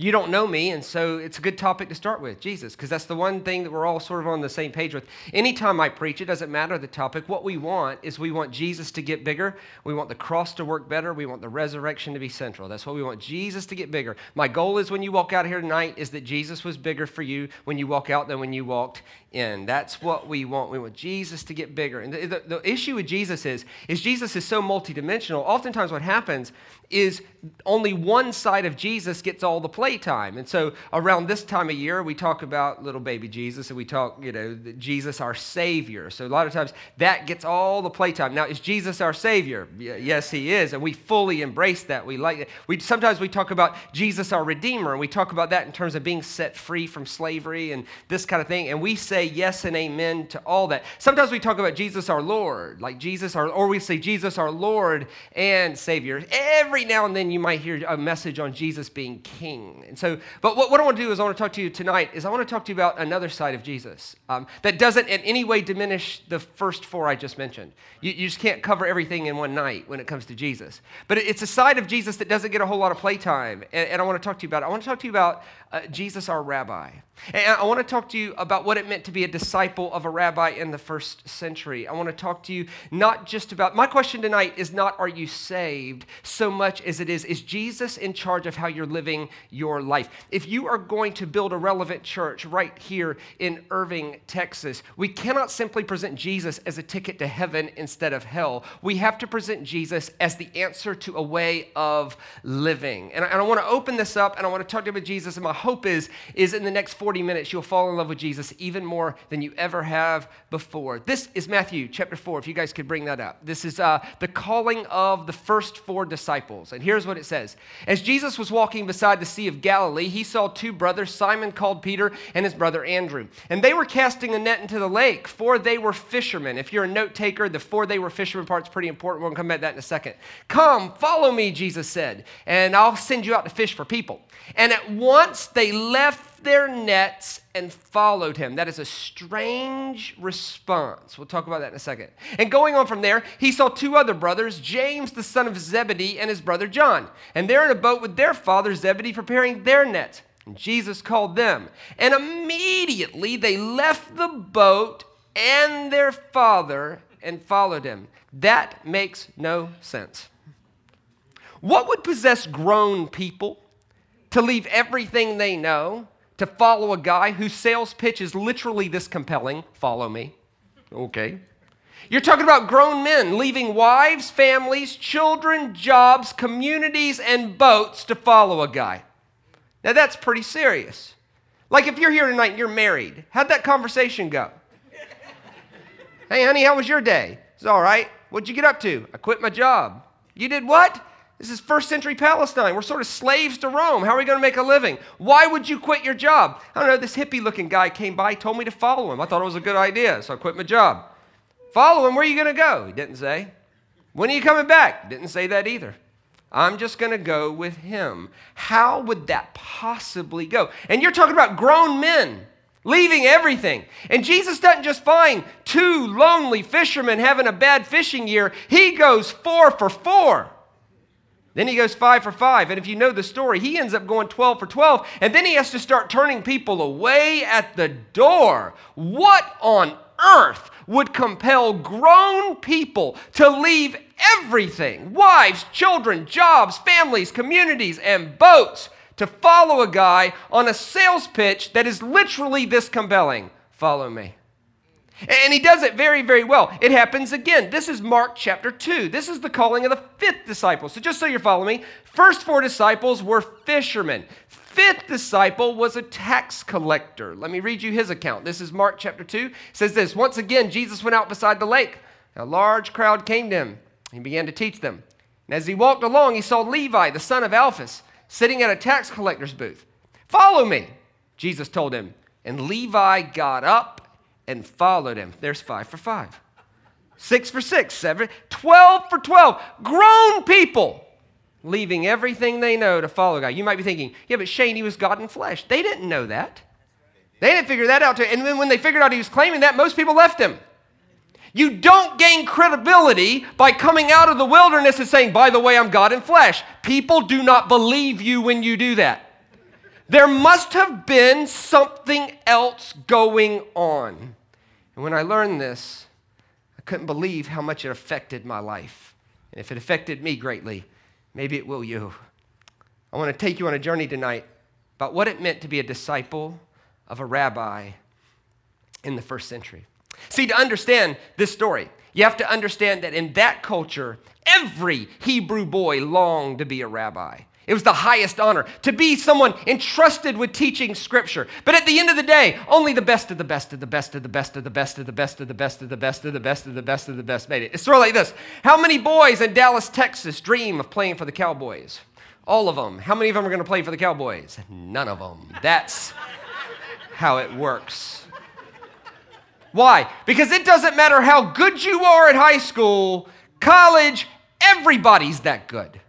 you don't know me, and so it's a good topic to start with Jesus, because that's the one thing that we're all sort of on the same page with. Anytime I preach, it doesn't matter the topic. What we want is we want Jesus to get bigger. We want the cross to work better. We want the resurrection to be central. That's what we want Jesus to get bigger. My goal is when you walk out here tonight is that Jesus was bigger for you when you walk out than when you walked in. That's what we want. We want Jesus to get bigger. And the, the, the issue with Jesus is, is Jesus is so multidimensional. Oftentimes what happens is only one side of Jesus gets all the playtime. And so around this time of year, we talk about little baby Jesus and we talk, you know, Jesus our Savior. So a lot of times that gets all the playtime. Now, is Jesus our Savior? Yes, He is. And we fully embrace that. We like it. We, sometimes we talk about Jesus our Redeemer and we talk about that in terms of being set free from slavery and this kind of thing. And we say yes and amen to all that. Sometimes we talk about Jesus our Lord, like Jesus our, or we say Jesus our Lord and Savior. Every every now and then you might hear a message on Jesus being king. And so, but what, what I want to do is I want to talk to you tonight is I want to talk to you about another side of Jesus um, that doesn't in any way diminish the first four I just mentioned. You, you just can't cover everything in one night when it comes to Jesus. But it's a side of Jesus that doesn't get a whole lot of playtime. And, and I want to talk to you about it. I want to talk to you about uh, Jesus, our rabbi. And I want to talk to you about what it meant to be a disciple of a rabbi in the first century. I want to talk to you not just about, my question tonight is not, are you saved, so much as it is, is Jesus in charge of how you're living your life? If you are going to build a relevant church right here in Irving, Texas, we cannot simply present Jesus as a ticket to heaven instead of hell. We have to present Jesus as the answer to a way of living. And I, and I want to open this up and I want to talk to you about Jesus. And my hope is, is in the next four 40 minutes, you'll fall in love with Jesus even more than you ever have before. This is Matthew chapter 4, if you guys could bring that up. This is uh, the calling of the first four disciples. And here's what it says As Jesus was walking beside the Sea of Galilee, he saw two brothers, Simon called Peter and his brother Andrew. And they were casting a net into the lake, for they were fishermen. If you're a note taker, the for they were fishermen part's pretty important. We'll come back to that in a second. Come, follow me, Jesus said, and I'll send you out to fish for people. And at once they left their nets and followed him. That is a strange response. We'll talk about that in a second. And going on from there, he saw two other brothers, James the son of Zebedee and his brother John. And they're in a boat with their father Zebedee preparing their nets. And Jesus called them. And immediately they left the boat and their father and followed him. That makes no sense. What would possess grown people to leave everything they know to follow a guy whose sales pitch is literally this compelling follow me. Okay. You're talking about grown men leaving wives, families, children, jobs, communities, and boats to follow a guy. Now that's pretty serious. Like if you're here tonight and you're married, how'd that conversation go? hey, honey, how was your day? It's all right. What'd you get up to? I quit my job. You did what? This is first century Palestine. We're sort of slaves to Rome. How are we going to make a living? Why would you quit your job? I don't know. This hippie looking guy came by, told me to follow him. I thought it was a good idea, so I quit my job. Follow him. Where are you going to go? He didn't say. When are you coming back? Didn't say that either. I'm just going to go with him. How would that possibly go? And you're talking about grown men leaving everything. And Jesus doesn't just find two lonely fishermen having a bad fishing year, he goes four for four. Then he goes five for five. And if you know the story, he ends up going 12 for 12. And then he has to start turning people away at the door. What on earth would compel grown people to leave everything wives, children, jobs, families, communities, and boats to follow a guy on a sales pitch that is literally this compelling? Follow me. And he does it very, very well. It happens again. This is Mark chapter 2. This is the calling of the fifth disciple. So just so you're following me, first four disciples were fishermen. Fifth disciple was a tax collector. Let me read you his account. This is Mark chapter 2. It says this Once again, Jesus went out beside the lake. A large crowd came to him. He began to teach them. And as he walked along, he saw Levi, the son of Alphaeus, sitting at a tax collector's booth. Follow me, Jesus told him. And Levi got up and followed him. There's five for five. Six for six, seven, 12 for 12. Grown people leaving everything they know to follow God. You might be thinking, yeah, but Shane, he was God in flesh. They didn't know that. They didn't figure that out. Too. And then when they figured out he was claiming that, most people left him. You don't gain credibility by coming out of the wilderness and saying, by the way, I'm God in flesh. People do not believe you when you do that. There must have been something else going on. And when I learned this, I couldn't believe how much it affected my life. And if it affected me greatly, maybe it will you. I want to take you on a journey tonight about what it meant to be a disciple of a rabbi in the first century. See, to understand this story, you have to understand that in that culture, every Hebrew boy longed to be a rabbi. It was the highest honor to be someone entrusted with teaching scripture. But at the end of the day, only the best of the best of the best of the best of the best of the best of the best of the best of the best of the best of the best made it. It's sort of like this How many boys in Dallas, Texas dream of playing for the Cowboys? All of them. How many of them are going to play for the Cowboys? None of them. That's how it works. Why? Because it doesn't matter how good you are at high school, college, everybody's that good.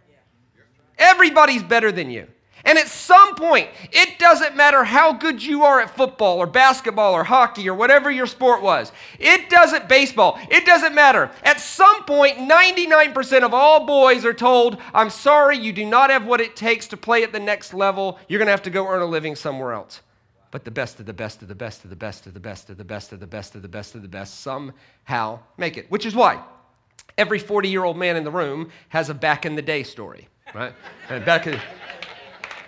Everybody's better than you. And at some point, it doesn't matter how good you are at football or basketball or hockey or whatever your sport was. It doesn't, baseball, it doesn't matter. At some point, 99% of all boys are told, I'm sorry, you do not have what it takes to play at the next level. You're going to have to go earn a living somewhere else. But the best of the best of the best of the best of the best of the best of the best of the best of the best somehow make it, which is why every 40 year old man in the room has a back in the day story right? And back in,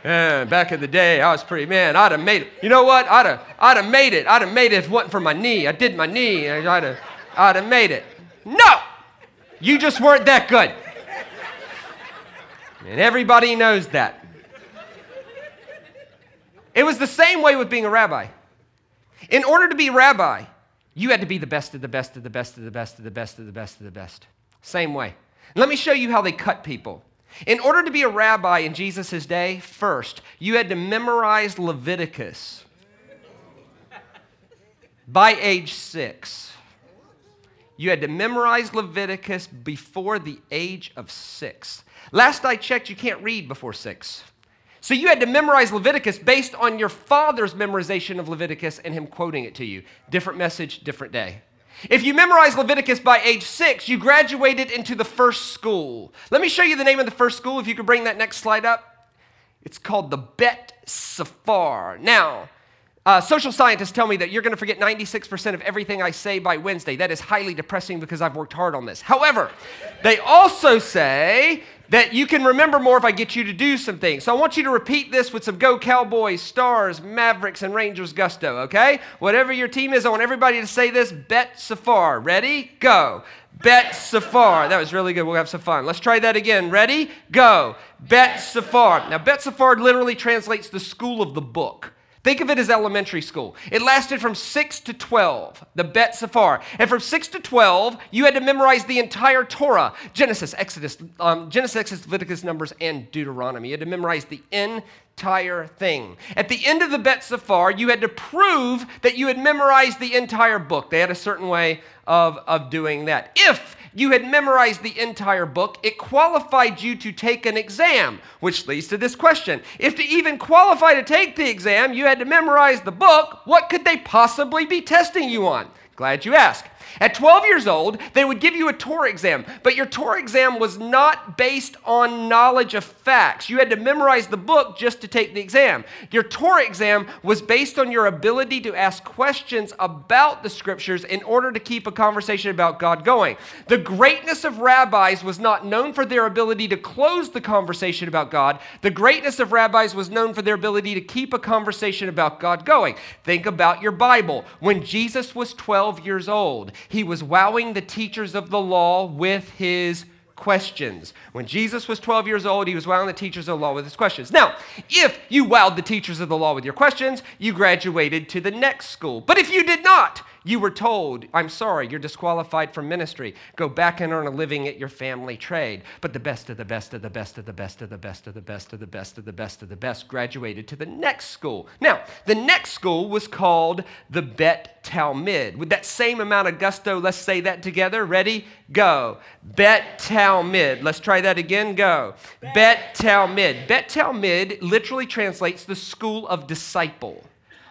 yeah, back in the day, I was pretty, man, I'd have made it. You know what? I'd have, I'd have made it. I'd have made it if it wasn't for my knee. I did my knee. I'd have, I'd have made it. No! You just weren't that good. And everybody knows that. It was the same way with being a rabbi. In order to be rabbi, you had to be the best of the best of the best of the best of the best of the best of the best. Same way. Let me show you how they cut people. In order to be a rabbi in Jesus' day, first, you had to memorize Leviticus by age six. You had to memorize Leviticus before the age of six. Last I checked, you can't read before six. So you had to memorize Leviticus based on your father's memorization of Leviticus and him quoting it to you. Different message, different day. If you memorized Leviticus by age six, you graduated into the first school. Let me show you the name of the first school, if you could bring that next slide up. It's called the Bet Sephar. Now, uh, social scientists tell me that you're going to forget 96% of everything I say by Wednesday. That is highly depressing because I've worked hard on this. However, they also say that you can remember more if I get you to do some things. So I want you to repeat this with some Go Cowboys, Stars, Mavericks, and Rangers gusto, okay? Whatever your team is, I want everybody to say this Bet Safar. Ready? Go. Bet Safar. That was really good. We'll have some fun. Let's try that again. Ready? Go. Bet Safar. Now, Bet Safar literally translates the school of the book. Think of it as elementary school. It lasted from 6 to 12, the Bet Sephar. And from 6 to 12, you had to memorize the entire Torah Genesis, Exodus, um, Genesis, Exodus, Leviticus, Numbers, and Deuteronomy. You had to memorize the entire thing. At the end of the Bet Sephar, you had to prove that you had memorized the entire book. They had a certain way of, of doing that. If you had memorized the entire book, it qualified you to take an exam, which leads to this question. If to even qualify to take the exam, you had to memorize the book, what could they possibly be testing you on? Glad you asked. At 12 years old, they would give you a Torah exam, but your Torah exam was not based on knowledge of facts. You had to memorize the book just to take the exam. Your Torah exam was based on your ability to ask questions about the scriptures in order to keep a conversation about God going. The greatness of rabbis was not known for their ability to close the conversation about God. The greatness of rabbis was known for their ability to keep a conversation about God going. Think about your Bible. When Jesus was 12 years old, he was wowing the teachers of the law with his questions. When Jesus was 12 years old, he was wowing the teachers of the law with his questions. Now, if you wowed the teachers of the law with your questions, you graduated to the next school. But if you did not, you were told, I'm sorry, you're disqualified from ministry. Go back and earn a living at your family trade. But the best of the best of the best of the best of the best of the best of the best of the best of the best graduated to the next school. Now, the next school was called the Bet Talmud. With that same amount of gusto, let's say that together. Ready? Go. Bet Talmud. Let's try that again. Go. Bet Talmud. Bet Talmud literally translates the school of disciple.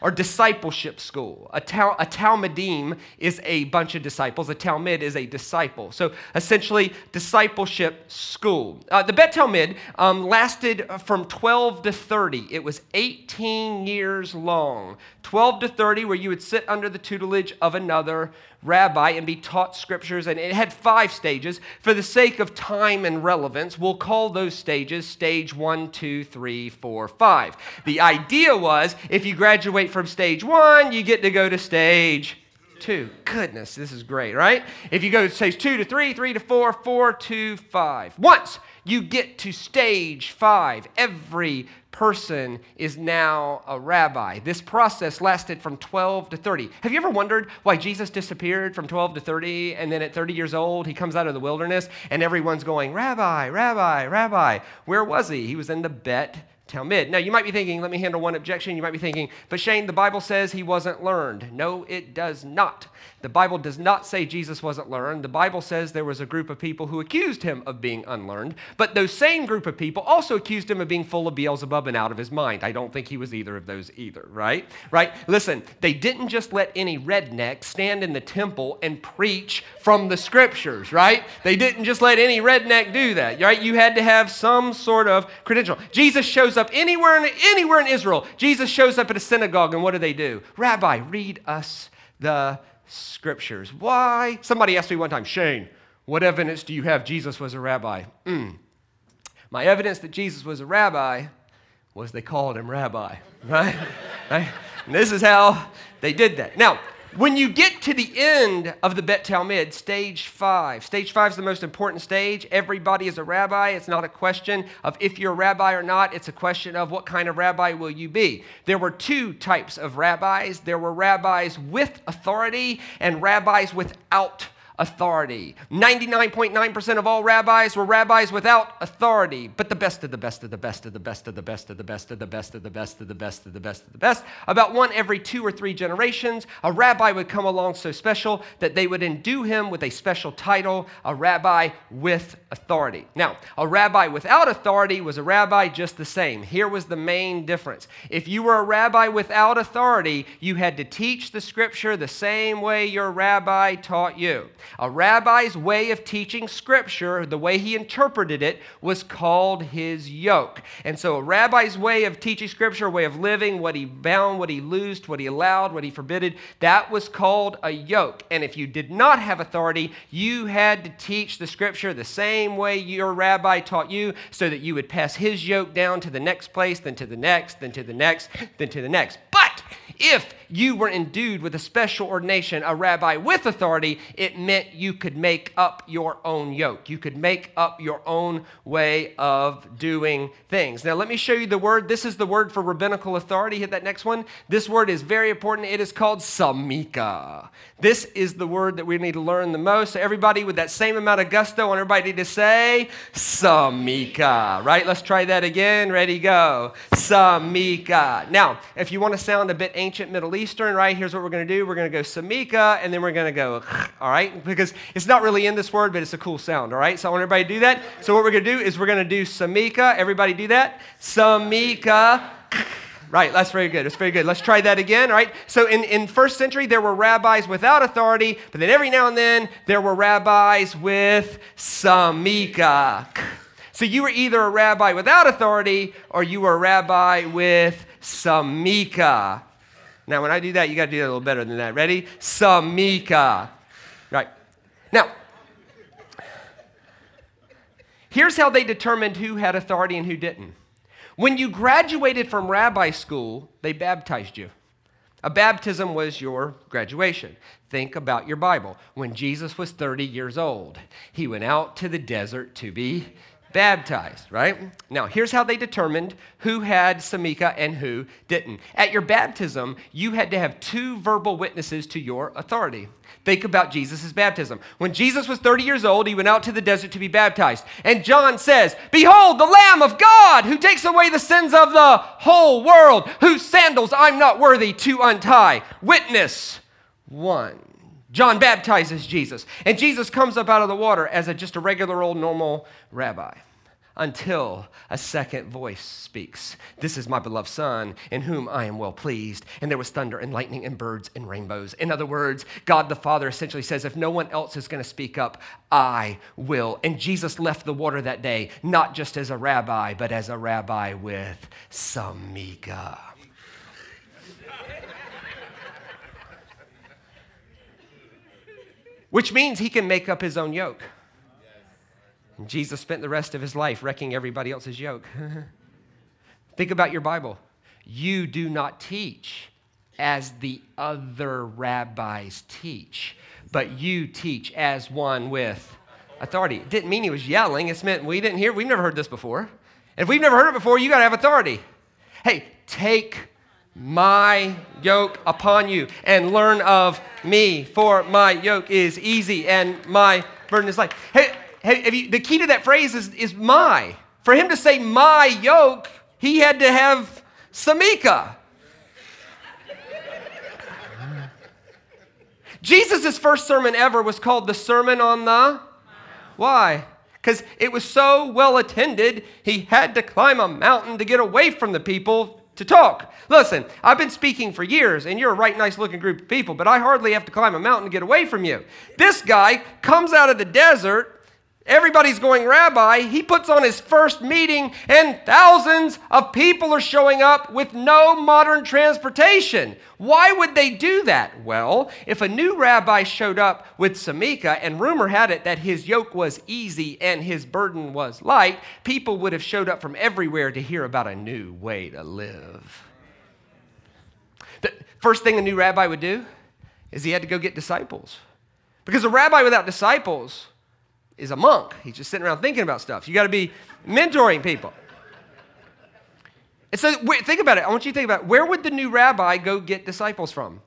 Or discipleship school. A, tal- a Talmudim is a bunch of disciples. A Talmud is a disciple. So essentially, discipleship school. Uh, the Bet Talmud um, lasted from 12 to 30. It was 18 years long. 12 to 30, where you would sit under the tutelage of another rabbi and be taught scriptures. And it had five stages. For the sake of time and relevance, we'll call those stages stage one, two, three, four, five. The idea was if you graduate from stage one, you get to go to stage two. Goodness, this is great, right? If you go to stage two to three, three to four, four to five. Once you get to stage five, every person is now a rabbi. This process lasted from 12 to 30. Have you ever wondered why Jesus disappeared from 12 to 30 and then at 30 years old he comes out of the wilderness and everyone's going, Rabbi, Rabbi, Rabbi? Where was he? He was in the Bet Talmud. Now, you might be thinking, let me handle one objection. You might be thinking, but Shane, the Bible says he wasn't learned. No, it does not. The Bible does not say Jesus wasn't learned. The Bible says there was a group of people who accused him of being unlearned, but those same group of people also accused him of being full of Beelzebub and out of his mind. I don't think he was either of those either, right? Right? Listen, they didn't just let any redneck stand in the temple and preach from the scriptures, right? They didn't just let any redneck do that, right? You had to have some sort of credential. Jesus shows up anywhere in, anywhere in Israel. Jesus shows up at a synagogue, and what do they do? Rabbi, read us the scriptures. Why? Somebody asked me one time, Shane, what evidence do you have Jesus was a rabbi? Mm. My evidence that Jesus was a rabbi was they called him rabbi, right? right? This is how they did that. Now, when you get to the end of the Bet Talmud, stage five, stage five is the most important stage. Everybody is a rabbi. It's not a question of if you're a rabbi or not, it's a question of what kind of rabbi will you be. There were two types of rabbis there were rabbis with authority and rabbis without authority. 99.9% of all rabbis were rabbis without authority, but the best of the best of the best of the best of the best of the best of the best of the best of the best of the best of the best. About one every two or three generations, a rabbi would come along so special that they would endue him with a special title, a rabbi with authority. Now, a rabbi without authority was a rabbi just the same. Here was the main difference. If you were a rabbi without authority, you had to teach the scripture the same way your rabbi taught you. A rabbi's way of teaching scripture, the way he interpreted it, was called his yoke. And so a rabbi's way of teaching scripture, way of living, what he bound, what he loosed, what he allowed, what he forbidded, that was called a yoke. And if you did not have authority, you had to teach the scripture the same way your rabbi taught you so that you would pass his yoke down to the next place, then to the next, then to the next, then to the next. But if you were endued with a special ordination, a rabbi with authority, it meant you could make up your own yoke. You could make up your own way of doing things. Now, let me show you the word. This is the word for rabbinical authority. Hit that next one. This word is very important. It is called samika. This is the word that we need to learn the most. So, everybody, with that same amount of gusto, want everybody to say samika. Right? Let's try that again. Ready, go. Samika. Now, if you want to sound a bit ancient, ancient Middle Eastern, right? Here's what we're going to do. We're going to go samika, and then we're going to go, all right? Because it's not really in this word, but it's a cool sound, all right? So I want everybody to do that. So what we're going to do is we're going to do samika. Everybody do that. Samika. Right, that's very good. It's very good. Let's try that again, right? So in, in first century, there were rabbis without authority, but then every now and then there were rabbis with samika. So you were either a rabbi without authority or you were a rabbi with samika. Now, when I do that, you got to do that a little better than that. Ready? Samika. Right. Now, here's how they determined who had authority and who didn't. When you graduated from rabbi school, they baptized you. A baptism was your graduation. Think about your Bible. When Jesus was 30 years old, he went out to the desert to be baptized, right? Now, here's how they determined who had Samika and who didn't. At your baptism, you had to have two verbal witnesses to your authority. Think about Jesus' baptism. When Jesus was 30 years old, he went out to the desert to be baptized. And John says, Behold, the Lamb of God who takes away the sins of the whole world, whose sandals I'm not worthy to untie. Witness one. John baptizes Jesus, and Jesus comes up out of the water as a, just a regular old normal rabbi. until a second voice speaks. This is my beloved Son, in whom I am well pleased. And there was thunder and lightning and birds and rainbows. In other words, God the Father essentially says, if no one else is going to speak up, I will. And Jesus left the water that day, not just as a rabbi, but as a rabbi with Samika. Which means he can make up his own yoke. And Jesus spent the rest of his life wrecking everybody else's yoke. Think about your Bible. You do not teach as the other rabbis teach, but you teach as one with authority. It didn't mean he was yelling, it meant we didn't hear, we've never heard this before. If we've never heard it before, you got to have authority. Hey, take my yoke upon you and learn of me, for my yoke is easy and my burden is light. Hey, you, the key to that phrase is, is my. For him to say my yoke, he had to have Samika. Jesus' first sermon ever was called the Sermon on the. Why? Because it was so well attended, he had to climb a mountain to get away from the people to talk. Listen, I've been speaking for years, and you're a right nice looking group of people, but I hardly have to climb a mountain to get away from you. This guy comes out of the desert Everybody's going rabbi. He puts on his first meeting, and thousands of people are showing up with no modern transportation. Why would they do that? Well, if a new rabbi showed up with Samika, and rumor had it that his yoke was easy and his burden was light, people would have showed up from everywhere to hear about a new way to live. The first thing a new rabbi would do is he had to go get disciples. Because a rabbi without disciples, is a monk. He's just sitting around thinking about stuff. You got to be mentoring people. And so think about it. I want you to think about it. where would the new rabbi go get disciples from?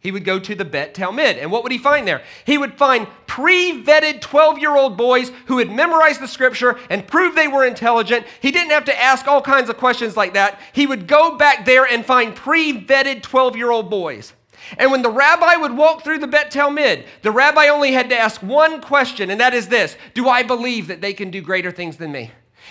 He would go to the Bet Talmud. And what would he find there? He would find pre vetted 12 year old boys who had memorized the scripture and proved they were intelligent. He didn't have to ask all kinds of questions like that. He would go back there and find pre vetted 12 year old boys. And when the rabbi would walk through the Bet Talmud, the rabbi only had to ask one question, and that is this Do I believe that they can do greater things than me?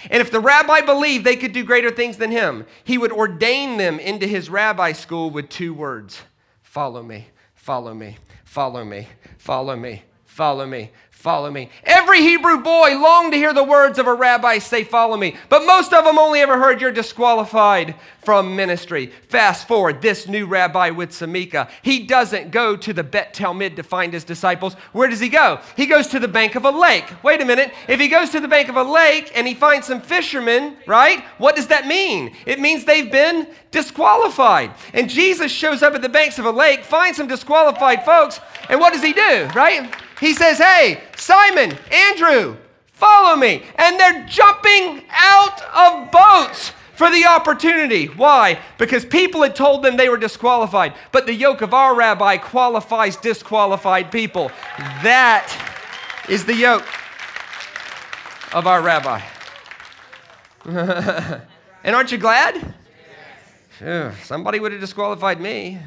And if the rabbi believed they could do greater things than him, he would ordain them into his rabbi school with two words Follow me, follow me, follow me, follow me, follow me, Follow me. Every Hebrew boy longed to hear the words of a rabbi say, Follow me. But most of them only ever heard, You're disqualified from ministry. Fast forward, this new rabbi with Samika, he doesn't go to the Bet Talmud to find his disciples. Where does he go? He goes to the bank of a lake. Wait a minute. If he goes to the bank of a lake and he finds some fishermen, right? What does that mean? It means they've been disqualified. And Jesus shows up at the banks of a lake, finds some disqualified folks, and what does he do, right? He says, Hey, Simon, Andrew, follow me. And they're jumping out of boats for the opportunity. Why? Because people had told them they were disqualified. But the yoke of our rabbi qualifies disqualified people. That is the yoke of our rabbi. and aren't you glad? Yes. somebody would have disqualified me,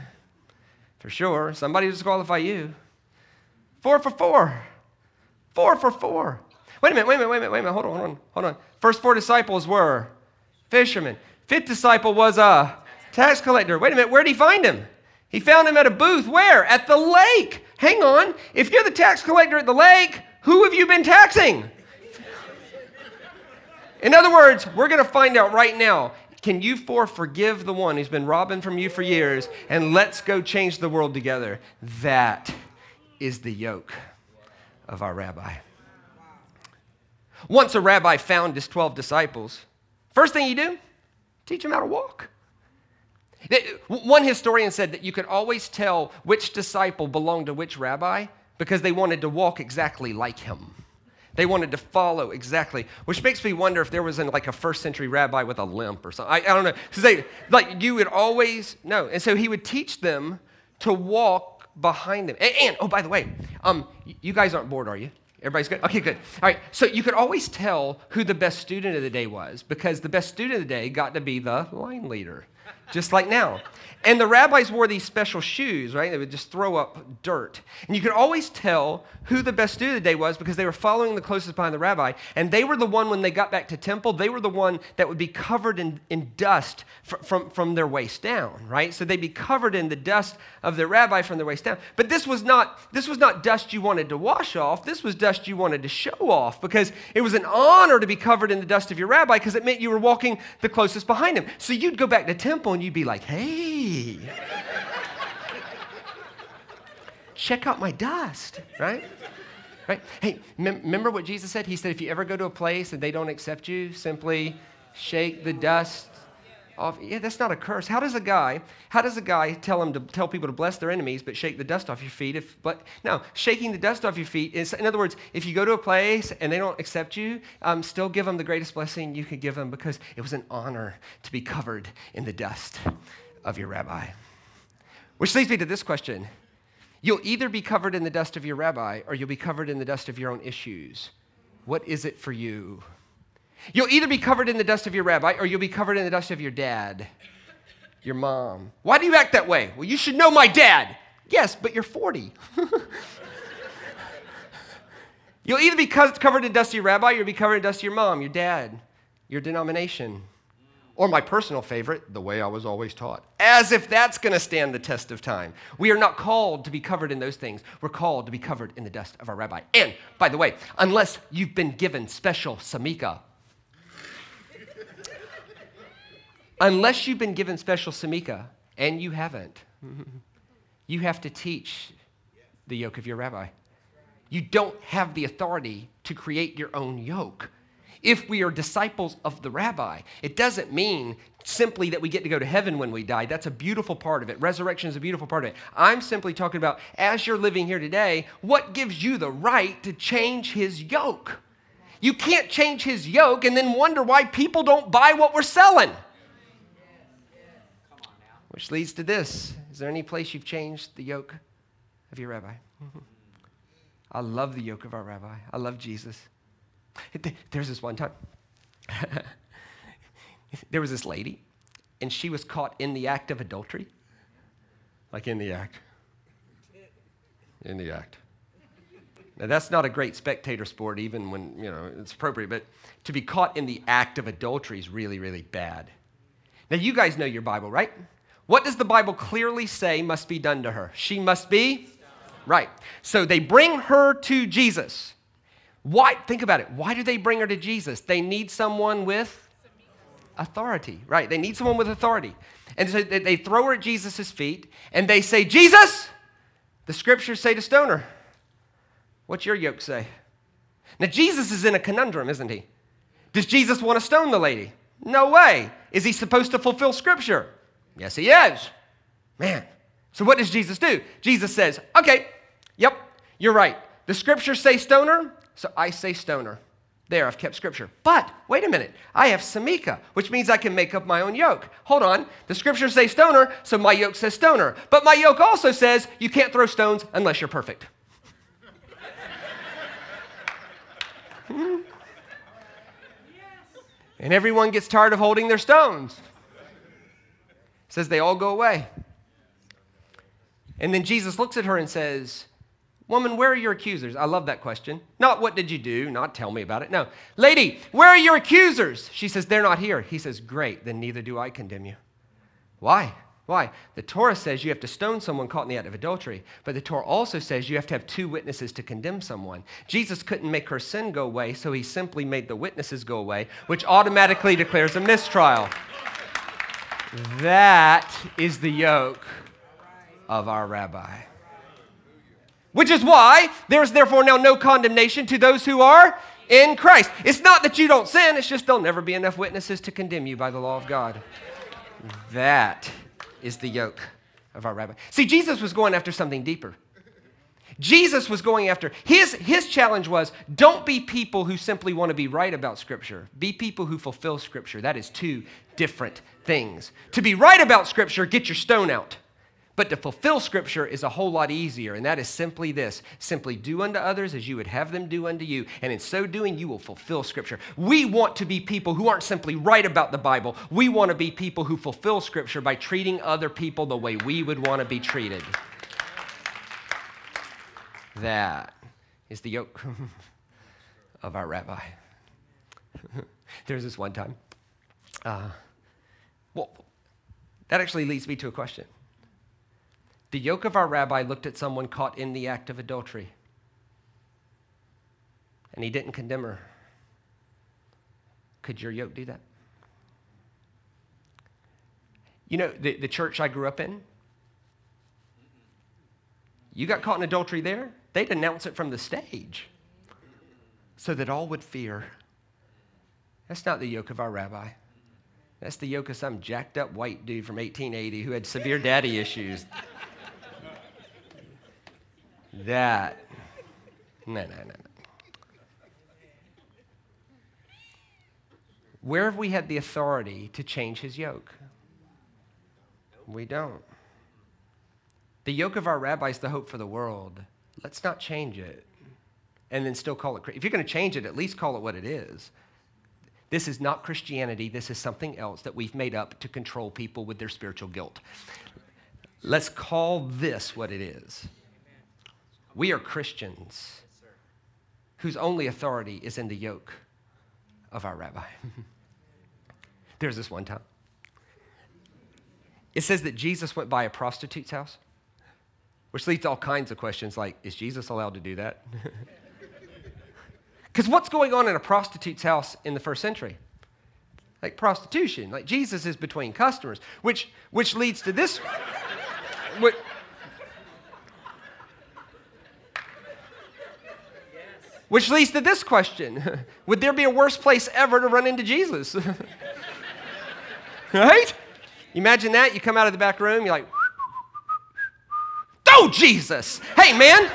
for sure. Somebody would disqualify you. Four for four. Four for four. Wait a minute, wait a minute, wait a minute, wait a minute. Hold on, hold on, hold on. First four disciples were fishermen. Fifth disciple was a tax collector. Wait a minute, where did he find him? He found him at a booth. Where? At the lake. Hang on. If you're the tax collector at the lake, who have you been taxing? In other words, we're going to find out right now. Can you four forgive the one who's been robbing from you for years and let's go change the world together? That is the yoke of our rabbi. Once a rabbi found his 12 disciples, first thing you do, teach them how to walk. One historian said that you could always tell which disciple belonged to which rabbi because they wanted to walk exactly like him. They wanted to follow exactly, which makes me wonder if there was like a first century rabbi with a limp or something. I, I don't know. Because they, like, you would always know. And so he would teach them to walk behind them. And, and, oh, by the way, um, you guys aren't bored, are you? Everybody's good? Okay, good. All right, so you could always tell who the best student of the day was because the best student of the day got to be the line leader. just like now. And the rabbis wore these special shoes, right? They would just throw up dirt. And you could always tell who the best student of the day was because they were following the closest behind the rabbi. And they were the one, when they got back to temple, they were the one that would be covered in, in dust fr- from, from their waist down, right? So they'd be covered in the dust of the rabbi from their waist down. But this was not, this was not dust you wanted to wash off. This was dust you wanted to show off because it was an honor to be covered in the dust of your rabbi because it meant you were walking the closest behind him. So you'd go back to temple and you'd be like, Check out my dust, right? Right? Hey, mem- remember what Jesus said? He said, if you ever go to a place and they don't accept you, simply shake the dust off. Yeah, that's not a curse. How does a guy, how does a guy tell them to tell people to bless their enemies but shake the dust off your feet? If but no, shaking the dust off your feet is in other words, if you go to a place and they don't accept you, um, still give them the greatest blessing you could give them because it was an honor to be covered in the dust of your rabbi. Which leads me to this question You'll either be covered in the dust of your rabbi or you'll be covered in the dust of your own issues. What is it for you? You'll either be covered in the dust of your rabbi or you'll be covered in the dust of your dad, your mom. Why do you act that way? Well, you should know my dad. Yes, but you're 40. you'll either be covered in dust of your rabbi or you'll be covered in dust of your mom, your dad, your denomination. Or my personal favorite, the way I was always taught. As if that's going to stand the test of time. We are not called to be covered in those things. We're called to be covered in the dust of our rabbi. And, by the way, unless you've been given special samika, unless you've been given special samika, and you haven't, you have to teach the yoke of your rabbi. You don't have the authority to create your own yoke if we are disciples of the rabbi. It doesn't mean simply that we get to go to heaven when we die. That's a beautiful part of it. Resurrection is a beautiful part of it. I'm simply talking about as you're living here today, what gives you the right to change his yoke? You can't change his yoke and then wonder why people don't buy what we're selling. Which leads to this Is there any place you've changed the yoke of your rabbi? I love the yoke of our rabbi. I love Jesus. There's this one time. there was this lady, and she was caught in the act of adultery. Like in the act. In the act. Now, that's not a great spectator sport, even when, you know, it's appropriate, but to be caught in the act of adultery is really, really bad. Now, you guys know your Bible, right? What does the Bible clearly say must be done to her? She must be? Right. So they bring her to Jesus. Why? Think about it. Why do they bring her to Jesus? They need someone with authority, right? They need someone with authority. And so they throw her at Jesus' feet and they say, Jesus, the scriptures say to stone her. What's your yoke say? Now, Jesus is in a conundrum, isn't he? Does Jesus want to stone the lady? No way. Is he supposed to fulfill scripture? Yes, he is. Man. So, what does Jesus do? Jesus says, Okay, yep, you're right. The scriptures say stone her. So I say stoner. There, I've kept scripture. But wait a minute, I have samika, which means I can make up my own yoke. Hold on, the scriptures say stoner, so my yoke says stoner. But my yoke also says you can't throw stones unless you're perfect. hmm? And everyone gets tired of holding their stones. It says they all go away. And then Jesus looks at her and says, Woman, where are your accusers? I love that question. Not what did you do, not tell me about it. No. Lady, where are your accusers? She says, They're not here. He says, Great, then neither do I condemn you. Why? Why? The Torah says you have to stone someone caught in the act of adultery, but the Torah also says you have to have two witnesses to condemn someone. Jesus couldn't make her sin go away, so he simply made the witnesses go away, which automatically declares a mistrial. That is the yoke of our rabbi. Which is why there is therefore now no condemnation to those who are in Christ. It's not that you don't sin, it's just there'll never be enough witnesses to condemn you by the law of God. That is the yoke of our rabbi. See, Jesus was going after something deeper. Jesus was going after, his, his challenge was don't be people who simply want to be right about Scripture. Be people who fulfill Scripture. That is two different things. To be right about Scripture, get your stone out. But to fulfill Scripture is a whole lot easier, and that is simply this simply do unto others as you would have them do unto you, and in so doing, you will fulfill Scripture. We want to be people who aren't simply right about the Bible, we want to be people who fulfill Scripture by treating other people the way we would want to be treated. That is the yoke of our rabbi. There's this one time. Uh, well, that actually leads me to a question. The yoke of our rabbi looked at someone caught in the act of adultery, and he didn't condemn her. Could your yoke do that? You know, the, the church I grew up in, you got caught in adultery there, they'd announce it from the stage so that all would fear. That's not the yoke of our rabbi. That's the yoke of some jacked up white dude from 1880 who had severe daddy issues. That, no, no, no, no. Where have we had the authority to change his yoke? We don't. The yoke of our rabbi is the hope for the world. Let's not change it and then still call it. If you're going to change it, at least call it what it is. This is not Christianity. This is something else that we've made up to control people with their spiritual guilt. Let's call this what it is. We are Christians whose only authority is in the yoke of our rabbi. There's this one time. It says that Jesus went by a prostitute's house, which leads to all kinds of questions like is Jesus allowed to do that? Because what's going on in a prostitute's house in the first century? Like prostitution. Like Jesus is between customers, which, which leads to this. What, Which leads to this question Would there be a worse place ever to run into Jesus? right? Imagine that. You come out of the back room, you're like, Oh, Jesus! Hey, man!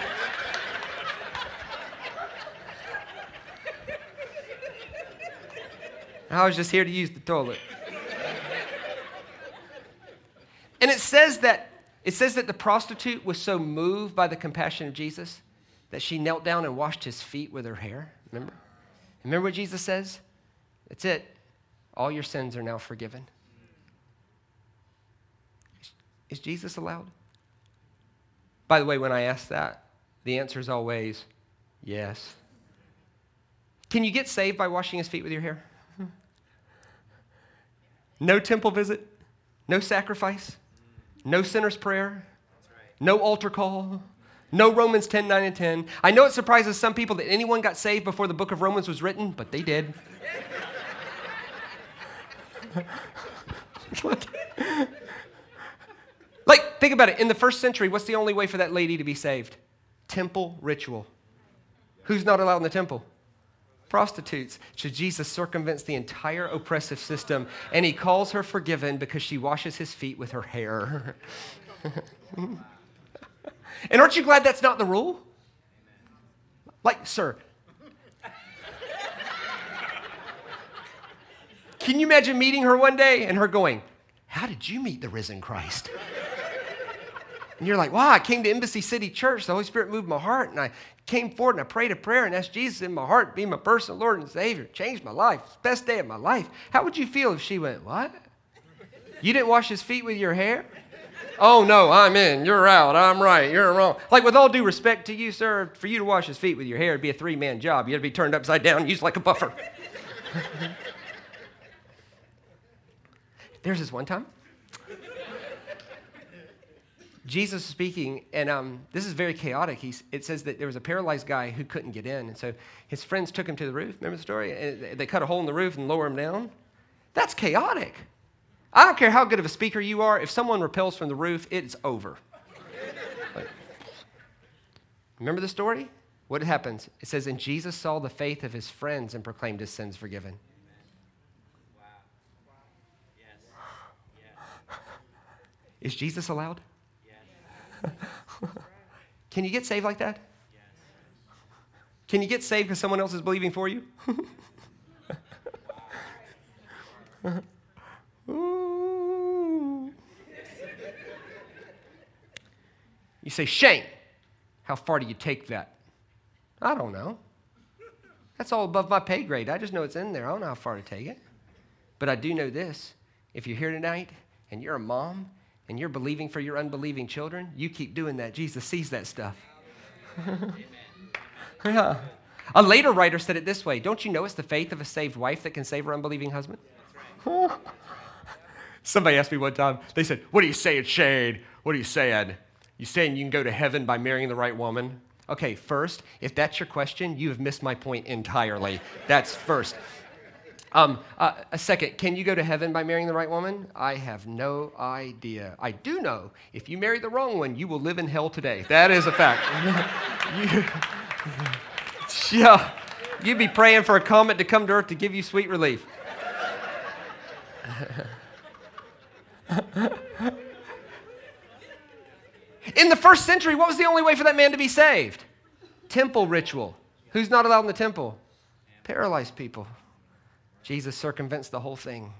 I was just here to use the toilet. And it says that it says that the prostitute was so moved by the compassion of Jesus that she knelt down and washed his feet with her hair. Remember? Remember what Jesus says? That's it. All your sins are now forgiven. Is Jesus allowed? By the way, when I ask that, the answer is always yes. Can you get saved by washing his feet with your hair? No temple visit, no sacrifice, no sinner's prayer, no altar call, no Romans 10, 9, and 10. I know it surprises some people that anyone got saved before the book of Romans was written, but they did. like, think about it. In the first century, what's the only way for that lady to be saved? Temple ritual. Who's not allowed in the temple? Prostitutes. So Jesus circumvents the entire oppressive system and he calls her forgiven because she washes his feet with her hair. And aren't you glad that's not the rule? Like, sir. Can you imagine meeting her one day and her going, How did you meet the risen Christ? And you're like, Wow, I came to Embassy City Church. The Holy Spirit moved my heart, and I came forward and I prayed a prayer and asked Jesus in my heart, be my personal Lord and Savior. Changed my life. Best day of my life. How would you feel if she went, What? You didn't wash his feet with your hair? Oh, no, I'm in. You're out. I'm right. You're wrong. Like, with all due respect to you, sir, for you to wash his feet with your hair, it'd be a three man job. You had to be turned upside down, used like a buffer. There's this one time. Jesus is speaking, and um, this is very chaotic. He's, it says that there was a paralyzed guy who couldn't get in. And so his friends took him to the roof. Remember the story? And they cut a hole in the roof and lower him down. That's chaotic. I don't care how good of a speaker you are, if someone repels from the roof, it's over. remember the story? What happens? It says, And Jesus saw the faith of his friends and proclaimed his sins forgiven. Is Jesus allowed? Yes. Can you get saved like that? Yes. Can you get saved because someone else is believing for you? You say, Shane. How far do you take that? I don't know. That's all above my pay grade. I just know it's in there. I don't know how far to take it. But I do know this. If you're here tonight and you're a mom and you're believing for your unbelieving children, you keep doing that. Jesus sees that stuff. yeah. A later writer said it this way Don't you know it's the faith of a saved wife that can save her unbelieving husband? Somebody asked me one time, they said, What are you saying, Shane? What are you saying? You saying you can go to heaven by marrying the right woman? Okay, first, if that's your question, you have missed my point entirely. That's first. Um, uh, a second, can you go to heaven by marrying the right woman? I have no idea. I do know if you marry the wrong one, you will live in hell today. That is a fact. you, yeah, you'd be praying for a comet to come to earth to give you sweet relief. In the first century, what was the only way for that man to be saved? Temple ritual. Who's not allowed in the temple? Paralyzed people. Jesus circumvents the whole thing.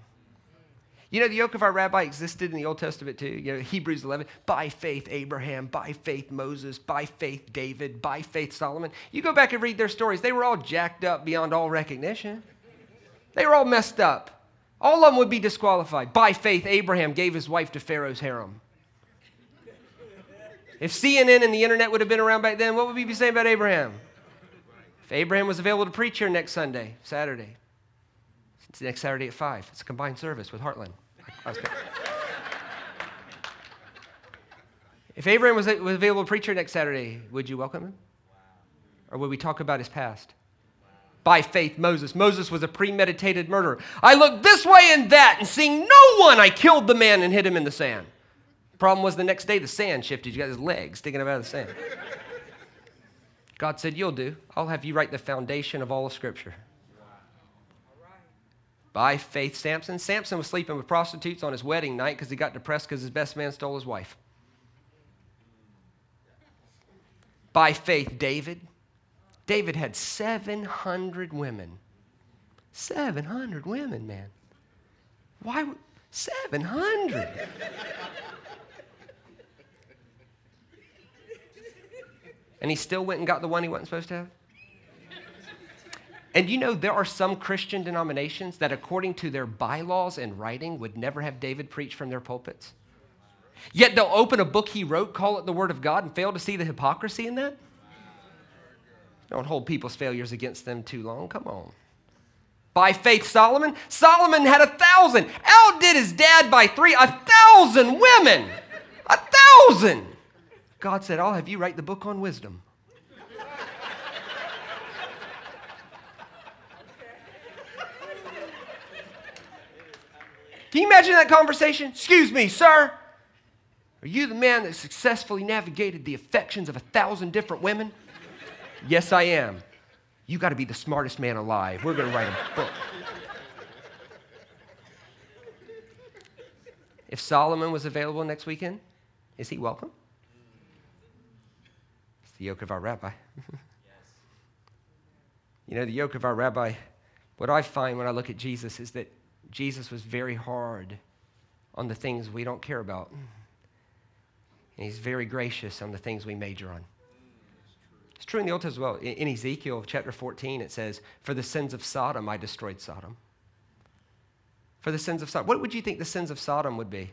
You know, the yoke of our rabbi existed in the Old Testament too. You know, Hebrews 11, by faith Abraham, by faith Moses, by faith David, by faith Solomon. You go back and read their stories, they were all jacked up beyond all recognition. They were all messed up. All of them would be disqualified. By faith, Abraham gave his wife to Pharaoh's harem. If CNN and the internet would have been around back then, what would we be saying about Abraham? If Abraham was available to preach here next Sunday, Saturday, it's next Saturday at 5. It's a combined service with Heartland. if Abraham was, was available to preach here next Saturday, would you welcome him? Or would we talk about his past? By faith, Moses. Moses was a premeditated murderer. I looked this way and that, and seeing no one, I killed the man and hid him in the sand. Problem was the next day the sand shifted. You got his legs sticking up out of the sand. God said, You'll do. I'll have you write the foundation of all of Scripture. By faith, Samson. Samson was sleeping with prostitutes on his wedding night because he got depressed because his best man stole his wife. By faith, David. David had 700 women. 700 women, man. Why? 700. and he still went and got the one he wasn't supposed to have? And you know, there are some Christian denominations that, according to their bylaws and writing, would never have David preach from their pulpits. Yet they'll open a book he wrote, call it the Word of God, and fail to see the hypocrisy in that. Don't hold people's failures against them too long. Come on. By faith, Solomon. Solomon had a thousand, outdid his dad by three, a thousand women. A thousand. God said, I'll have you write the book on wisdom. Can you imagine that conversation? Excuse me, sir. Are you the man that successfully navigated the affections of a thousand different women? Yes, I am. You got to be the smartest man alive. We're going to write a book. if Solomon was available next weekend, is he welcome? It's the yoke of our rabbi. yes. you know, the yoke of our rabbi, what I find when I look at Jesus is that Jesus was very hard on the things we don't care about. And he's very gracious on the things we major on. It's true in the Old Testament as well. In Ezekiel chapter 14, it says, For the sins of Sodom, I destroyed Sodom. For the sins of Sodom. What would you think the sins of Sodom would be?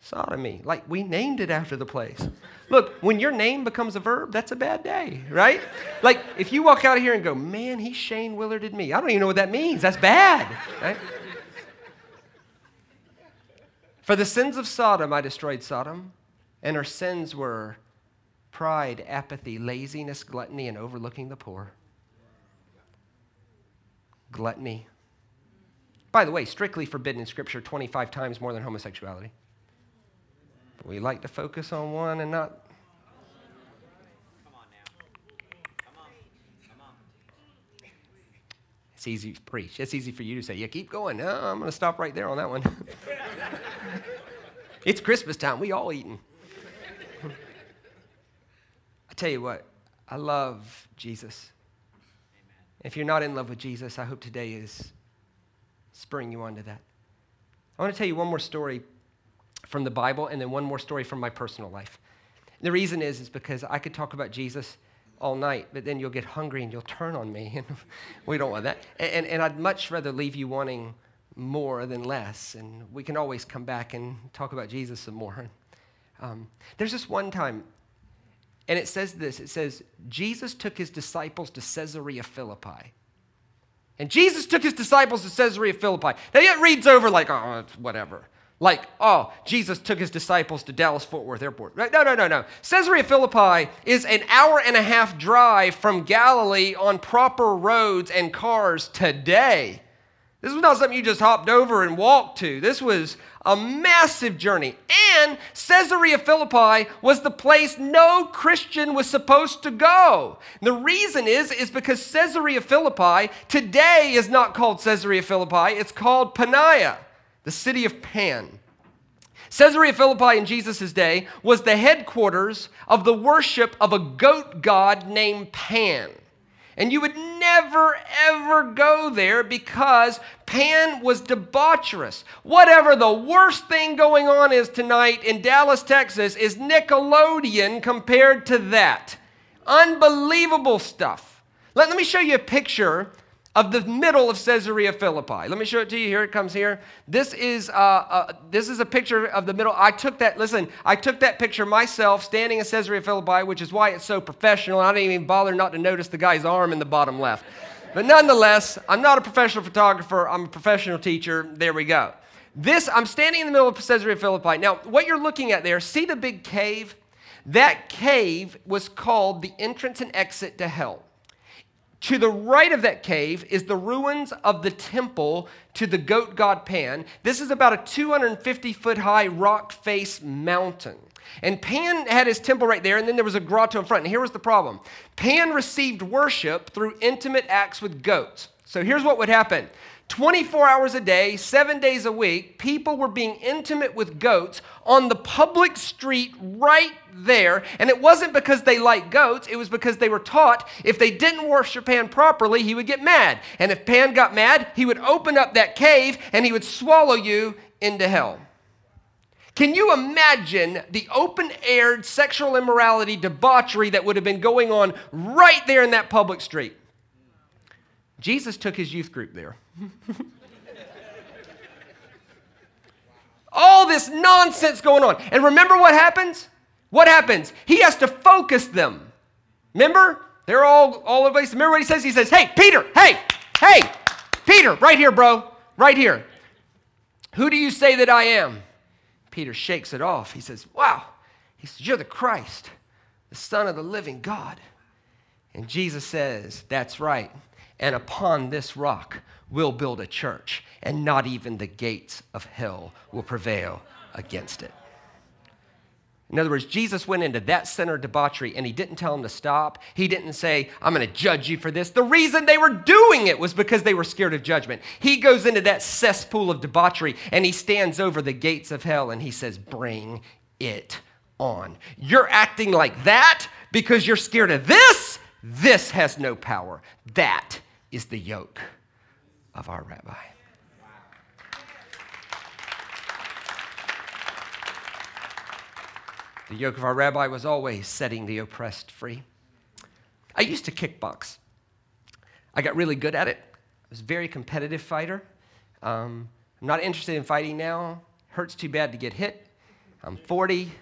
sodomy. Like we named it after the place. Look, when your name becomes a verb, that's a bad day, right? Like if you walk out of here and go, man, he Shane Willarded me. I don't even know what that means. That's bad, right? For the sins of Sodom, I destroyed Sodom, and her sins were pride, apathy, laziness, gluttony, and overlooking the poor. Gluttony. By the way, strictly forbidden in Scripture 25 times more than homosexuality. But We like to focus on one and not. Come on now. Come on. Come on. It's easy to preach. It's easy for you to say, yeah, keep going. No, I'm going to stop right there on that one. it's Christmas time. We all eating. Tell you what, I love Jesus. If you're not in love with Jesus, I hope today is spurring you on to that. I want to tell you one more story from the Bible and then one more story from my personal life. The reason is, is because I could talk about Jesus all night, but then you'll get hungry and you'll turn on me. And we don't want that. And, and, and I'd much rather leave you wanting more than less. And we can always come back and talk about Jesus some more. Um, there's this one time, and it says this it says, Jesus took his disciples to Caesarea Philippi. And Jesus took his disciples to Caesarea Philippi. Now, it reads over like, oh, whatever. Like, oh, Jesus took his disciples to Dallas Fort Worth Airport. No, no, no, no. Caesarea Philippi is an hour and a half drive from Galilee on proper roads and cars today. This was not something you just hopped over and walked to. This was a massive journey. And Caesarea Philippi was the place no Christian was supposed to go. The reason is, is because Caesarea Philippi today is not called Caesarea Philippi, it's called Pania, the city of Pan. Caesarea Philippi in Jesus' day was the headquarters of the worship of a goat god named Pan. And you would never, ever go there because Pan was debaucherous. Whatever the worst thing going on is tonight in Dallas, Texas, is Nickelodeon compared to that. Unbelievable stuff. Let, let me show you a picture of the middle of Caesarea Philippi. Let me show it to you. Here it comes here. This is, uh, uh, this is a picture of the middle. I took that, listen, I took that picture myself standing in Caesarea Philippi, which is why it's so professional. I didn't even bother not to notice the guy's arm in the bottom left. But nonetheless, I'm not a professional photographer. I'm a professional teacher. There we go. This, I'm standing in the middle of Caesarea Philippi. Now, what you're looking at there, see the big cave? That cave was called the entrance and exit to hell. To the right of that cave is the ruins of the temple to the goat god Pan. This is about a 250 foot high rock face mountain. And Pan had his temple right there, and then there was a grotto in front. And here was the problem Pan received worship through intimate acts with goats. So here's what would happen 24 hours a day, seven days a week, people were being intimate with goats on the public street right there. And it wasn't because they liked goats, it was because they were taught if they didn't worship Pan properly, he would get mad. And if Pan got mad, he would open up that cave and he would swallow you into hell. Can you imagine the open aired sexual immorality debauchery that would have been going on right there in that public street? Jesus took his youth group there. All this nonsense going on. And remember what happens? What happens? He has to focus them. Remember? They're all all over place. Remember what he says? He says, Hey, Peter, hey, hey, Peter, right here, bro, right here. Who do you say that I am? Peter shakes it off. He says, Wow. He says, You're the Christ, the Son of the living God. And Jesus says, That's right. And upon this rock will build a church, and not even the gates of hell will prevail against it. In other words, Jesus went into that center of debauchery and he didn't tell them to stop. He didn't say, I'm going to judge you for this. The reason they were doing it was because they were scared of judgment. He goes into that cesspool of debauchery and he stands over the gates of hell and he says, Bring it on. You're acting like that because you're scared of this. This has no power. That is the yoke of our rabbi. The yoke of our rabbi was always setting the oppressed free. I used to kickbox. I got really good at it. I was a very competitive fighter. Um, I'm not interested in fighting now. Hurts too bad to get hit. I'm 40.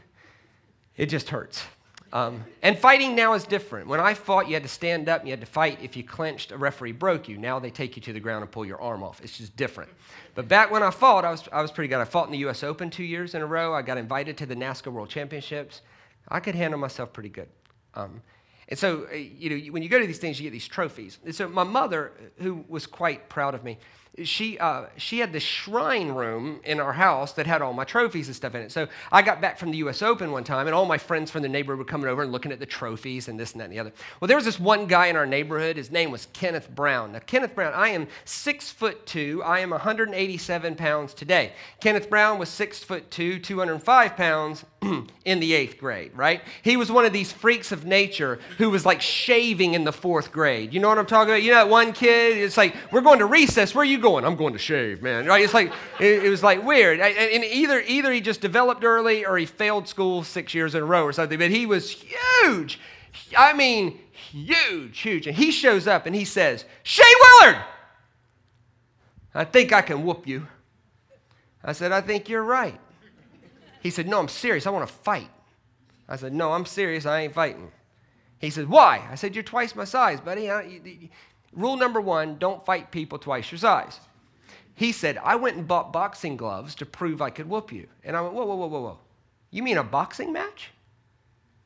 It just hurts. Um, and fighting now is different. When I fought, you had to stand up and you had to fight. If you clenched, a referee broke you. Now they take you to the ground and pull your arm off. It's just different. But back when I fought, I was, I was pretty good. I fought in the U.S. Open two years in a row. I got invited to the NASKA World Championships. I could handle myself pretty good. Um, and so, uh, you know, when you go to these things, you get these trophies. And so my mother, who was quite proud of me, she, uh, she had this shrine room in our house that had all my trophies and stuff in it. So I got back from the US Open one time, and all my friends from the neighborhood were coming over and looking at the trophies and this and that and the other. Well, there was this one guy in our neighborhood. His name was Kenneth Brown. Now, Kenneth Brown, I am six foot two. I am 187 pounds today. Kenneth Brown was six foot two, 205 pounds in the eighth grade, right? He was one of these freaks of nature who was like shaving in the fourth grade. You know what I'm talking about? You know that one kid? It's like, we're going to recess. Where are you going? I'm going to shave, man. Right? It's like it, it was like weird. And either either he just developed early or he failed school six years in a row or something. But he was huge. I mean, huge, huge. And he shows up and he says, Shane Willard, I think I can whoop you. I said, I think you're right. He said, No, I'm serious. I want to fight. I said, No, I'm serious. I ain't fighting. He said, Why? I said, You're twice my size, buddy. Rule number one don't fight people twice your size. He said, I went and bought boxing gloves to prove I could whoop you. And I went, Whoa, whoa, whoa, whoa, whoa. You mean a boxing match?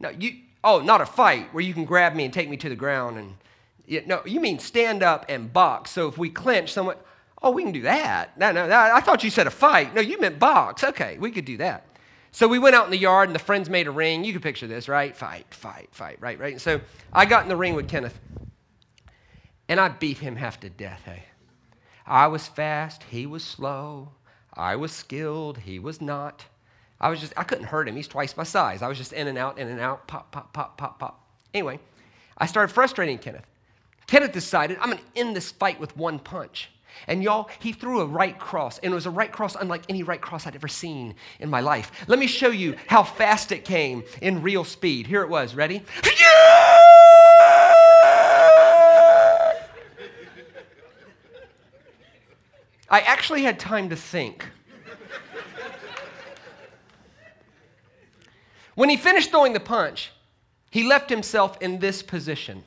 No, you, oh, not a fight where you can grab me and take me to the ground. And, you, no, you mean stand up and box. So if we clinch, someone, oh, we can do that. No, no, no, I thought you said a fight. No, you meant box. Okay, we could do that. So we went out in the yard and the friends made a ring. You can picture this, right? Fight, fight, fight, right, right. And so I got in the ring with Kenneth and I beat him half to death, hey. I was fast, he was slow. I was skilled, he was not. I was just, I couldn't hurt him. He's twice my size. I was just in and out, in and out, pop, pop, pop, pop, pop. Anyway, I started frustrating Kenneth. Kenneth decided, I'm going to end this fight with one punch. And y'all, he threw a right cross, and it was a right cross unlike any right cross I'd ever seen in my life. Let me show you how fast it came in real speed. Here it was. Ready? I actually had time to think. when he finished throwing the punch, he left himself in this position.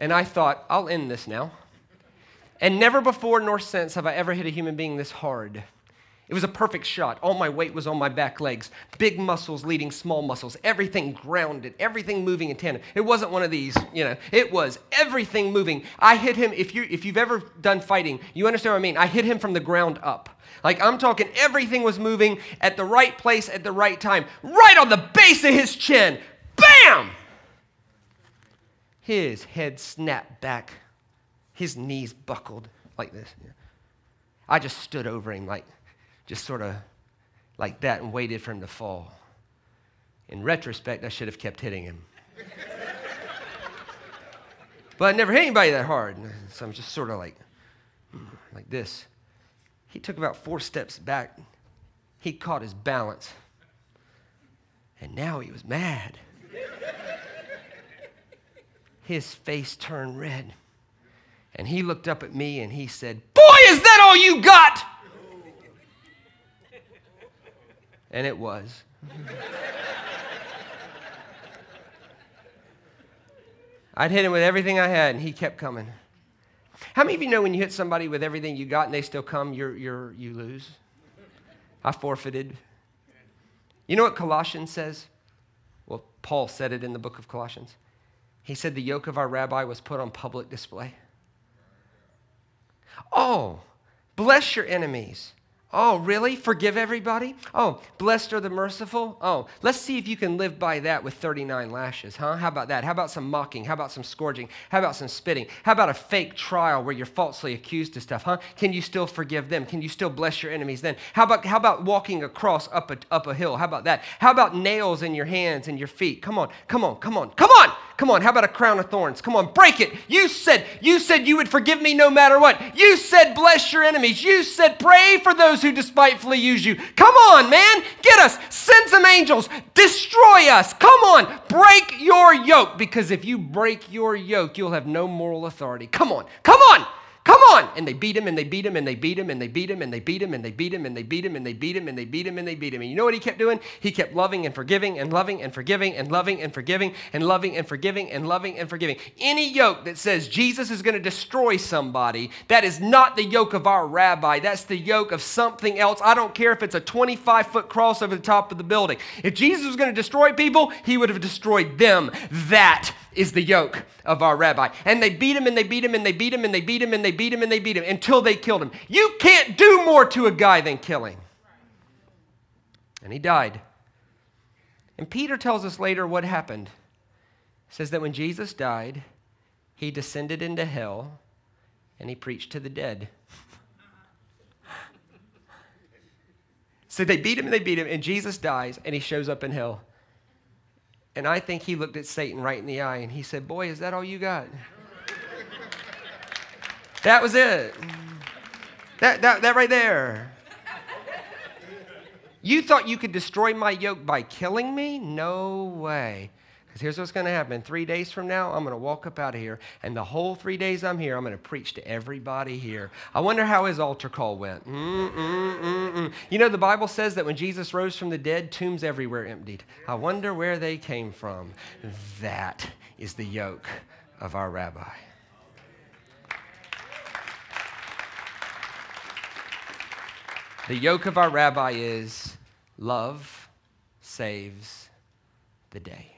And I thought, I'll end this now. And never before nor since have I ever hit a human being this hard. It was a perfect shot. All my weight was on my back legs, big muscles leading small muscles, everything grounded, everything moving in tandem. It wasn't one of these, you know, it was everything moving. I hit him, if, you, if you've ever done fighting, you understand what I mean. I hit him from the ground up. Like I'm talking, everything was moving at the right place at the right time, right on the base of his chin. Bam! His head snapped back, his knees buckled like this. I just stood over him, like, just sort of like that, and waited for him to fall. In retrospect, I should have kept hitting him. but I never hit anybody that hard. So I'm just sort of like, hmm, like this. He took about four steps back. He caught his balance. And now he was mad his face turned red. And he looked up at me and he said, Boy, is that all you got? And it was. I'd hit him with everything I had, and he kept coming. How many of you know when you hit somebody with everything you got and they still come, you're, you're, you lose? I forfeited. You know what Colossians says? Well, Paul said it in the book of Colossians. He said the yoke of our rabbi was put on public display. Oh, bless your enemies. Oh, really? Forgive everybody? Oh, blessed are the merciful? Oh, let's see if you can live by that with 39 lashes, huh? How about that? How about some mocking? How about some scourging? How about some spitting? How about a fake trial where you're falsely accused of stuff, huh? Can you still forgive them? Can you still bless your enemies then? How about, how about walking across up a, up a hill? How about that? How about nails in your hands and your feet? Come on, come on, come on, come on! Come on, how about a crown of thorns? Come on, break it. You said, you said you would forgive me no matter what. You said bless your enemies. You said pray for those who despitefully use you. Come on, man, get us. Send some angels. Destroy us. Come on, break your yoke because if you break your yoke, you'll have no moral authority. Come on, come on. Come on! And they beat him and they beat him and they beat him and they beat him and they beat him and they beat him and they beat him and they beat him and they beat him and they beat him. And you know what he kept doing? He kept loving and forgiving and loving and forgiving and loving and forgiving and loving and forgiving and loving and forgiving. Any yoke that says Jesus is going to destroy somebody, that is not the yoke of our rabbi. That's the yoke of something else. I don't care if it's a 25 foot cross over the top of the building. If Jesus was going to destroy people, he would have destroyed them. That is the yoke of our rabbi. And they beat him and they beat him and they beat him and they beat him and they beat him and they beat him until they killed him. You can't do more to a guy than killing. And he died. And Peter tells us later what happened. Says that when Jesus died, he descended into hell and he preached to the dead. so they beat him and they beat him, and Jesus dies and he shows up in hell. And I think he looked at Satan right in the eye and he said, Boy, is that all you got? That was it. That, that, that right there. You thought you could destroy my yoke by killing me? No way. Because here's what's going to happen. Three days from now, I'm going to walk up out of here, and the whole three days I'm here, I'm going to preach to everybody here. I wonder how his altar call went. Mm-mm-mm-mm. You know, the Bible says that when Jesus rose from the dead, tombs everywhere emptied. I wonder where they came from. That is the yoke of our rabbi. The yoke of our rabbi is love saves the day.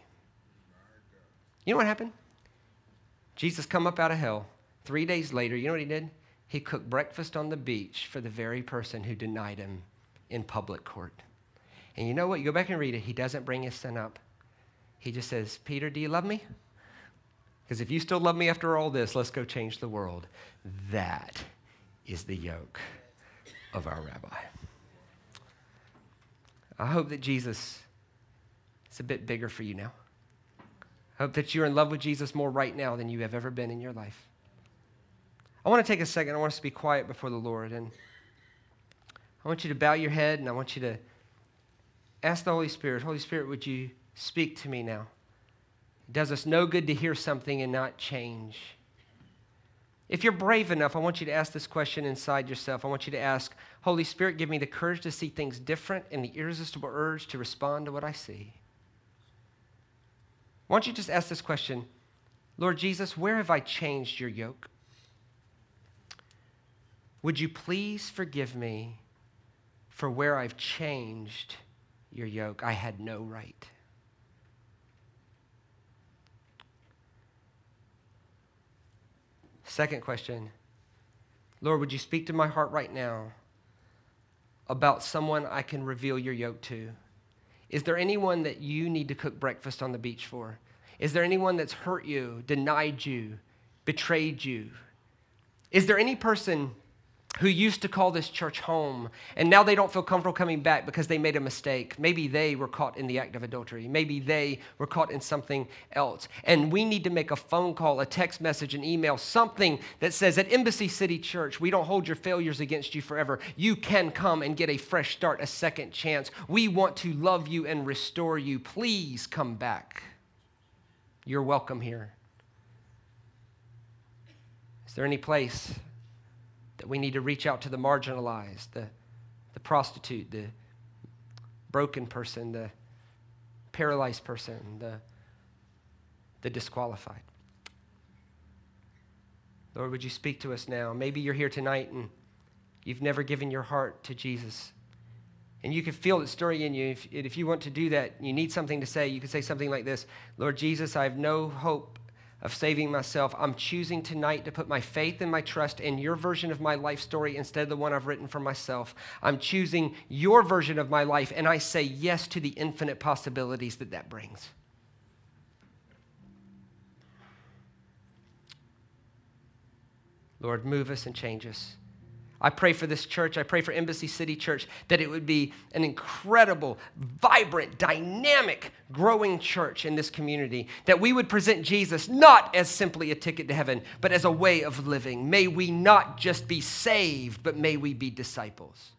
You know what happened? Jesus come up out of hell. Three days later, you know what he did? He cooked breakfast on the beach for the very person who denied him in public court. And you know what? You go back and read it. He doesn't bring his sin up. He just says, Peter, do you love me? Because if you still love me after all this, let's go change the world. That is the yoke of our rabbi. I hope that Jesus is a bit bigger for you now. Hope that you're in love with Jesus more right now than you have ever been in your life. I want to take a second. I want us to be quiet before the Lord. And I want you to bow your head and I want you to ask the Holy Spirit Holy Spirit, would you speak to me now? It does us no good to hear something and not change. If you're brave enough, I want you to ask this question inside yourself. I want you to ask, Holy Spirit, give me the courage to see things different and the irresistible urge to respond to what I see. Why don't you just ask this question Lord Jesus, where have I changed your yoke? Would you please forgive me for where I've changed your yoke? I had no right. Second question Lord, would you speak to my heart right now about someone I can reveal your yoke to? Is there anyone that you need to cook breakfast on the beach for? Is there anyone that's hurt you, denied you, betrayed you? Is there any person who used to call this church home, and now they don't feel comfortable coming back because they made a mistake. Maybe they were caught in the act of adultery. Maybe they were caught in something else. And we need to make a phone call, a text message, an email, something that says at Embassy City Church, we don't hold your failures against you forever. You can come and get a fresh start, a second chance. We want to love you and restore you. Please come back. You're welcome here. Is there any place? That we need to reach out to the marginalized, the, the prostitute, the broken person, the paralyzed person, the, the disqualified. Lord, would you speak to us now? Maybe you're here tonight and you've never given your heart to Jesus. And you can feel it stirring in you. If, if you want to do that, you need something to say, you can say something like this Lord Jesus, I have no hope of saving myself. I'm choosing tonight to put my faith and my trust in your version of my life story instead of the one I've written for myself. I'm choosing your version of my life, and I say yes to the infinite possibilities that that brings. Lord, move us and change us. I pray for this church. I pray for Embassy City Church that it would be an incredible, vibrant, dynamic, growing church in this community. That we would present Jesus not as simply a ticket to heaven, but as a way of living. May we not just be saved, but may we be disciples.